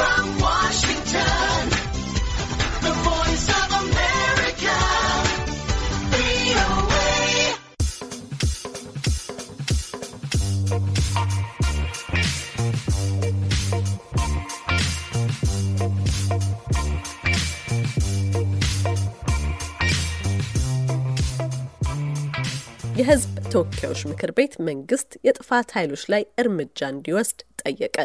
VOA. የሕዝብ ተወካዮች ምክር ቤት መንግስት የጥፋት ኃይሎች ላይ እርምጃ እንዲወስድ ጠየቀ።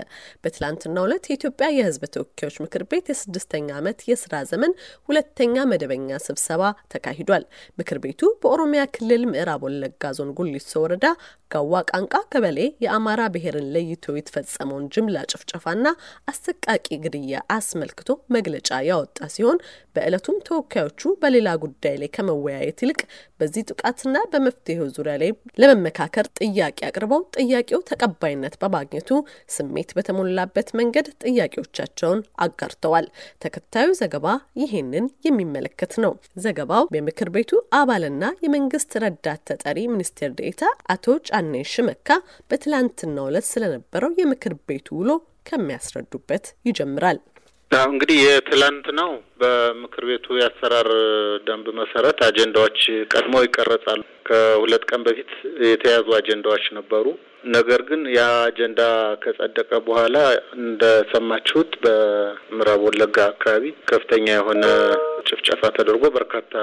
በትላንትናው ዕለት የኢትዮጵያ የሕዝብ ተወካዮች ምክር ቤት የስድስተኛ ዓመት የስራ ዘመን ሁለተኛ መደበኛ ስብሰባ ተካሂዷል። ምክር ቤቱ በኦሮሚያ ክልል ምዕራብ ወለጋ ዞን ጉሊሶ ወረዳ ጋዋ ቃንቃ ቀበሌ የአማራ ብሔርን ለይቶ የተፈጸመውን ጅምላ ጭፍጨፋና አሰቃቂ ግድያ አስመልክቶ መግለጫ ያወጣ ሲሆን በዕለቱም ተወካዮቹ በሌላ ጉዳይ ላይ ከመወያየት ይልቅ በዚህ ጥቃትና በመፍትሄው ዙሪያ ላይ ለመመካከር ጥያቄ አቅርበው ጥያቄው ተቀባይነት በማግኘቱ ስሜት በተሞላበት መንገድ ጥያቄዎቻቸውን አጋርተዋል። ተከታዩ ዘገባ ይሄንን የሚመለከት ነው። ዘገባው የምክር ቤቱ አባልና የመንግስት ረዳት ተጠሪ ሚኒስቴር ዴኤታ አቶ ጫኔ ሽመካ በትላንትናው ዕለት ስለነበረው የምክር ቤቱ ውሎ ከሚያስረዱበት ይጀምራል። እንግዲህ የትላንት ነው። በምክር ቤቱ የአሰራር ደንብ መሰረት አጀንዳዎች ቀድመው ይቀረጻሉ። ከሁለት ቀን በፊት የተያዙ አጀንዳዎች ነበሩ። ነገር ግን ያ አጀንዳ ከጸደቀ በኋላ እንደሰማችሁት በምዕራብ ወለጋ አካባቢ ከፍተኛ የሆነ ጭፍጨፋ ተደርጎ በርካታ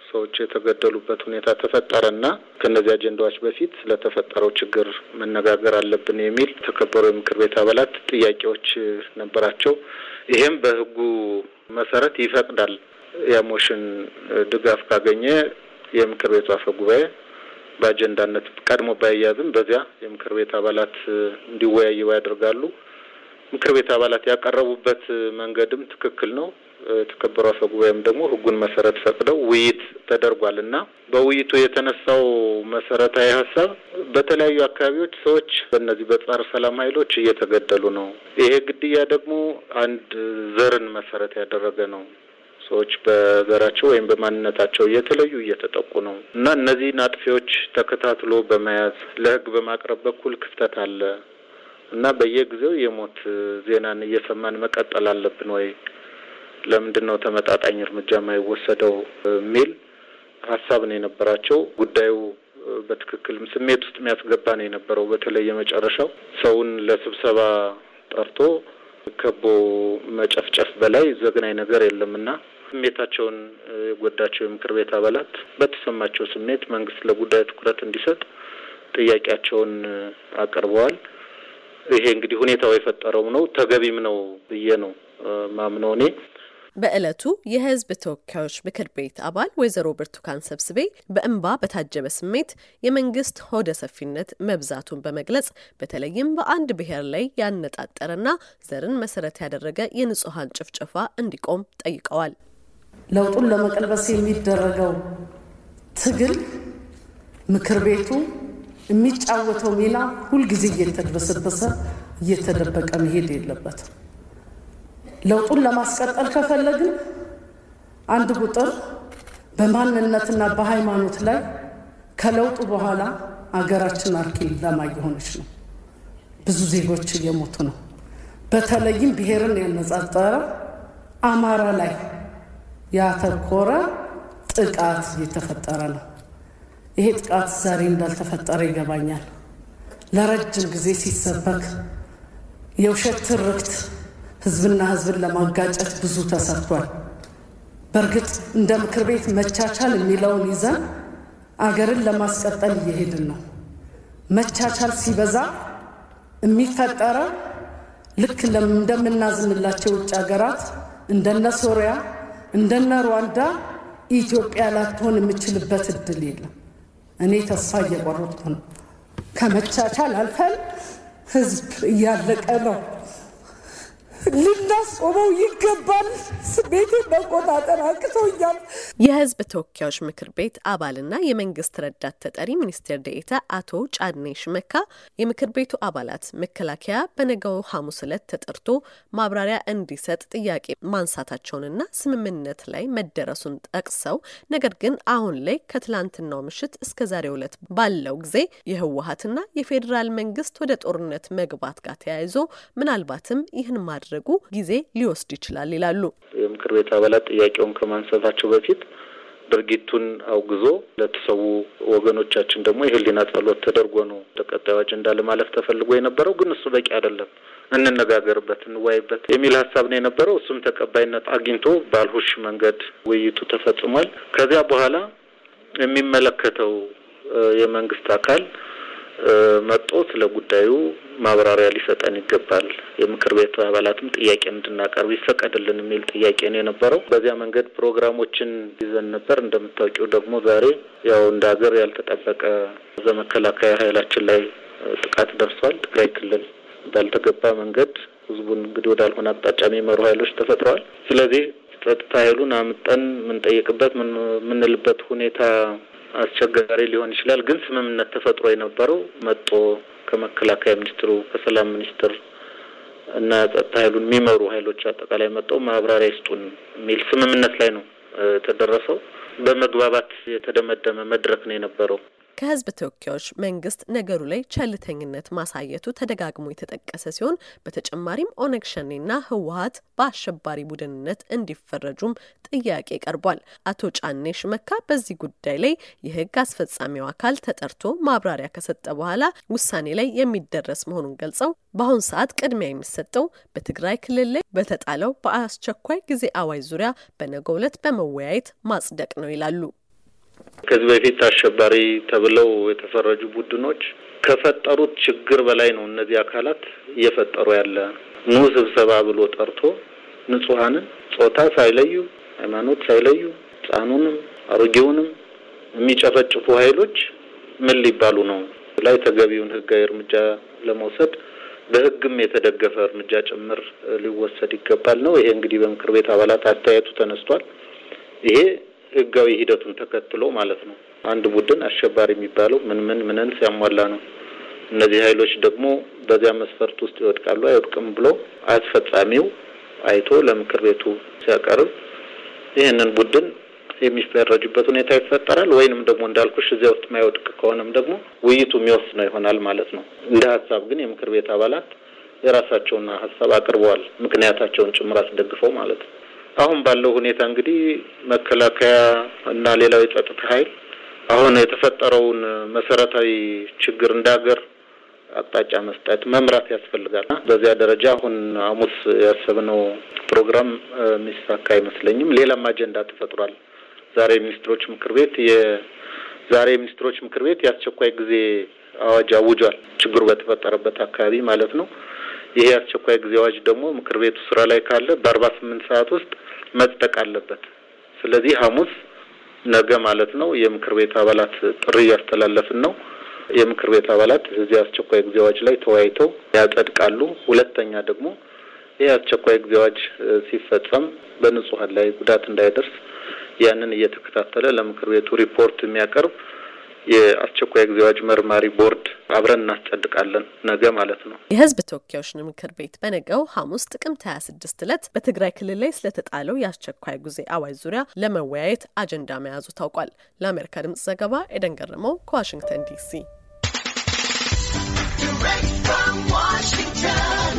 ሰዎች የተገደሉበት ሁኔታ ተፈጠረና ከእነዚህ አጀንዳዎች በፊት ስለተፈጠረው ችግር መነጋገር አለብን የሚል የተከበሩ የምክር ቤት አባላት ጥያቄዎች ነበራቸው። ይሄም በሕጉ መሰረት ይፈቅዳል። የሞሽን ድጋፍ ካገኘ የምክር ቤቱ አፈ ጉባኤ በአጀንዳነት ቀድሞ ባያያዝም በዚያ የምክር ቤት አባላት እንዲወያዩ ያደርጋሉ። ምክር ቤት አባላት ያቀረቡበት መንገድም ትክክል ነው። የተከበሩ አፈ ጉባኤም ደግሞ ሕጉን መሰረት ፈቅደው ውይይት ተደርጓል እና በውይይቱ የተነሳው መሰረታዊ ሀሳብ በተለያዩ አካባቢዎች ሰዎች በእነዚህ በጸረ ሰላም ኃይሎች እየተገደሉ ነው። ይሄ ግድያ ደግሞ አንድ ዘርን መሰረት ያደረገ ነው። ሰዎች በዘራቸው ወይም በማንነታቸው እየተለዩ እየተጠቁ ነው እና እነዚህን አጥፊዎች ተከታትሎ በመያዝ ለሕግ በማቅረብ በኩል ክፍተት አለ እና በየጊዜው የሞት ዜናን እየሰማን መቀጠል አለብን ወይ? ለምንድን ነው ተመጣጣኝ እርምጃ የማይወሰደው የሚል ሀሳብ ነው የነበራቸው። ጉዳዩ በትክክልም ስሜት ውስጥ የሚያስገባ ነው የነበረው። በተለይ የመጨረሻው ሰውን ለስብሰባ ጠርቶ ከቦ መጨፍጨፍ በላይ ዘግናኝ ነገር የለምና ስሜታቸውን የጎዳቸው የምክር ቤት አባላት በተሰማቸው ስሜት መንግስት ለጉዳዩ ትኩረት እንዲሰጥ ጥያቄያቸውን አቅርበዋል። ይሄ እንግዲህ ሁኔታው የፈጠረው ነው፣ ተገቢም ነው ብዬ ነው ማምነው እኔ። በዕለቱ የሕዝብ ተወካዮች ምክር ቤት አባል ወይዘሮ ብርቱካን ሰብስቤ በእንባ በታጀበ ስሜት የመንግስት ሆደ ሰፊነት መብዛቱን በመግለጽ በተለይም በአንድ ብሔር ላይ ያነጣጠረና ዘርን መሰረት ያደረገ የንጹሐን ጭፍጨፋ እንዲቆም ጠይቀዋል። ለውጡን ለመቀልበስ የሚደረገው ትግል ምክር ቤቱ የሚጫወተው ሚና ሁልጊዜ እየተድበሰበሰ እየተደበቀ መሄድ የለበትም። ለውጡን ለማስቀጠል ከፈለግን አንድ ቁጥር በማንነትና በሃይማኖት ላይ ከለውጡ በኋላ አገራችን አርኪ ለማ እየሆነች ነው። ብዙ ዜጎች እየሞቱ ነው። በተለይም ብሔርን ያነጻጸረ አማራ ላይ ያተኮረ ጥቃት እየተፈጠረ ነው። ይሄ ጥቃት ዛሬ እንዳልተፈጠረ ይገባኛል። ለረጅም ጊዜ ሲሰበክ የውሸት ትርክት ህዝብና ህዝብን ለማጋጨት ብዙ ተሰርቷል። በእርግጥ እንደ ምክር ቤት መቻቻል የሚለውን ይዘን አገርን ለማስቀጠል እየሄድን ነው። መቻቻል ሲበዛ የሚፈጠረው ልክ እንደምናዝንላቸው የውጭ ሀገራት እንደነ ሶሪያ እንደነ ሩዋንዳ ኢትዮጵያ ላትሆን የምችልበት እድል የለም። እኔ ተስፋ እየቆረጥኩ ነው። ከመቻቻል አልፈን ህዝብ እያለቀ ነው። ልናስቆመው ይገባል። ስሜቴን መቆጣጠር አቅቶኛል። የሕዝብ ተወካዮች ምክር ቤት አባልና የመንግስት ረዳት ተጠሪ ሚኒስቴር ደኤታ አቶ ጫኔ ሽመካ የምክር ቤቱ አባላት መከላከያ በነገው ሐሙስ ዕለት ተጠርቶ ማብራሪያ እንዲሰጥ ጥያቄ ማንሳታቸውንና ስምምነት ላይ መደረሱን ጠቅሰው ነገር ግን አሁን ላይ ከትላንትናው ምሽት እስከ ዛሬው ዕለት ባለው ጊዜ የህወሀትና የፌዴራል መንግስት ወደ ጦርነት መግባት ጋር ተያይዞ ምናልባትም ይህን ማድረጉ ጊዜ ሊወስድ ይችላል ይላሉ። የምክር ቤት አባላት ጥያቄውን ከማንሳታቸው በፊት ድርጊቱን አውግዞ ለተሰዉ ወገኖቻችን ደግሞ የህሊና ጸሎት ተደርጎ ነው ተቀጣዩ አጀንዳ ለማለፍ ተፈልጎ የነበረው። ግን እሱ በቂ አይደለም፣ እንነጋገርበት፣ እንወያይበት የሚል ሀሳብ ነው የነበረው። እሱም ተቀባይነት አግኝቶ ባልሁሽ መንገድ ውይይቱ ተፈጽሟል። ከዚያ በኋላ የሚመለከተው የመንግስት አካል መጦ ስለ ጉዳዩ ማብራሪያ ሊሰጠን ይገባል። የምክር ቤቱ አባላትም ጥያቄ እንድናቀርብ ይፈቀድልን የሚል ጥያቄ ነው የነበረው። በዚያ መንገድ ፕሮግራሞችን ይዘን ነበር። እንደምታውቂው ደግሞ ዛሬ ያው እንደ ሀገር ያልተጠበቀ በመከላከያ ኃይላችን ላይ ጥቃት ደርሷል። ትግራይ ክልል ባልተገባ መንገድ ህዝቡን እንግዲህ ወዳልሆነ አቅጣጫ የሚመሩ ኃይሎች ተፈጥረዋል። ስለዚህ ጸጥታ ኃይሉን አምጠን የምንጠይቅበት የምንልበት ሁኔታ አስቸጋሪ ሊሆን ይችላል። ግን ስምምነት ተፈጥሮ የነበረው መጦ ከመከላከያ ሚኒስትሩ ከሰላም ሚኒስትር እና ጸጥታ ኃይሉን የሚመሩ ኃይሎች አጠቃላይ መጠው ማብራሪያ ይስጡን የሚል ስምምነት ላይ ነው የተደረሰው። በመግባባት የተደመደመ መድረክ ነው የነበረው። ከህዝብ ተወካዮች መንግስት ነገሩ ላይ ቸልተኝነት ማሳየቱ ተደጋግሞ የተጠቀሰ ሲሆን በተጨማሪም ኦነግ ሸኔና ህወሀት በአሸባሪ ቡድንነት እንዲፈረጁም ጥያቄ ቀርቧል። አቶ ጫኔ ሽመካ በዚህ ጉዳይ ላይ የህግ አስፈጻሚው አካል ተጠርቶ ማብራሪያ ከሰጠ በኋላ ውሳኔ ላይ የሚደረስ መሆኑን ገልጸው በአሁኑ ሰዓት ቅድሚያ የሚሰጠው በትግራይ ክልል ላይ በተጣለው በአስቸኳይ ጊዜ አዋጅ ዙሪያ በነገው ዕለት በመወያየት ማጽደቅ ነው ይላሉ። ከዚህ በፊት አሸባሪ ተብለው የተፈረጁ ቡድኖች ከፈጠሩት ችግር በላይ ነው እነዚህ አካላት እየፈጠሩ ያለ። ኑ ስብሰባ ብሎ ጠርቶ ንጹሐንን ጾታ ሳይለዩ ሃይማኖት ሳይለዩ ህጻኑንም አሮጌውንም የሚጨፈጭፉ ኃይሎች ምን ሊባሉ ነው? ላይ ተገቢውን ህጋዊ እርምጃ ለመውሰድ በህግም የተደገፈ እርምጃ ጭምር ሊወሰድ ይገባል ነው። ይሄ እንግዲህ በምክር ቤት አባላት አስተያየቱ ተነስቷል። ይሄ ህጋዊ ሂደቱን ተከትሎ ማለት ነው። አንድ ቡድን አሸባሪ የሚባለው ምን ምን ምንን ሲያሟላ ነው። እነዚህ ኃይሎች ደግሞ በዚያ መስፈርት ውስጥ ይወድቃሉ አይወድቅም ብሎ አስፈጻሚው አይቶ ለምክር ቤቱ ሲያቀርብ ይህንን ቡድን የሚፈረጁበት ሁኔታ ይፈጠራል። ወይንም ደግሞ እንዳልኩሽ እዚያ ውስጥ የማይወድቅ ከሆነም ደግሞ ውይይቱ የሚወስነው ይሆናል ማለት ነው። እንደ ሀሳብ ግን የምክር ቤት አባላት የራሳቸውን ሀሳብ አቅርበዋል። ምክንያታቸውን ጭምር አስደግፈው ማለት ነው። አሁን ባለው ሁኔታ እንግዲህ መከላከያ እና ሌላው የጸጥታ ኃይል አሁን የተፈጠረውን መሰረታዊ ችግር እንደ ሀገር አቅጣጫ መስጠት መምራት ያስፈልጋል። በዚያ ደረጃ አሁን ሐሙስ ያሰብነው ፕሮግራም የሚሳካ አይመስለኝም። ሌላም አጀንዳ ተፈጥሯል። ዛሬ ሚኒስትሮች ምክር ቤት የዛሬ ሚኒስትሮች ምክር ቤት የአስቸኳይ ጊዜ አዋጅ አውጇል። ችግሩ በተፈጠረበት አካባቢ ማለት ነው። ይሄ የአስቸኳይ ጊዜ አዋጅ ደግሞ ምክር ቤቱ ስራ ላይ ካለ በአርባ ስምንት ሰዓት ውስጥ መጽደቅ አለበት። ስለዚህ ሐሙስ ነገ ማለት ነው የምክር ቤት አባላት ጥሪ እያስተላለፍን ነው። የምክር ቤት አባላት እዚህ አስቸኳይ ጊዜ አዋጅ ላይ ተወያይተው ያጸድቃሉ። ሁለተኛ ደግሞ ይህ አስቸኳይ ጊዜ አዋጅ ሲፈጸም በንጹሀን ላይ ጉዳት እንዳይደርስ ያንን እየተከታተለ ለምክር ቤቱ ሪፖርት የሚያቀርብ የአስቸኳይ ጊዜ አዋጅ መርማሪ ቦርድ አብረን እናስጸድቃለን ነገ ማለት ነው። የህዝብ ተወካዮች ምክር ቤት በነገው ሐሙስ ጥቅምት 26 ዕለት በትግራይ ክልል ላይ ስለተጣለው የአስቸኳይ ጊዜ አዋጅ ዙሪያ ለመወያየት አጀንዳ መያዙ ታውቋል። ለአሜሪካ ድምጽ ዘገባ ኤደን ገረመው ከዋሽንግተን ዲሲ Direct from Washington,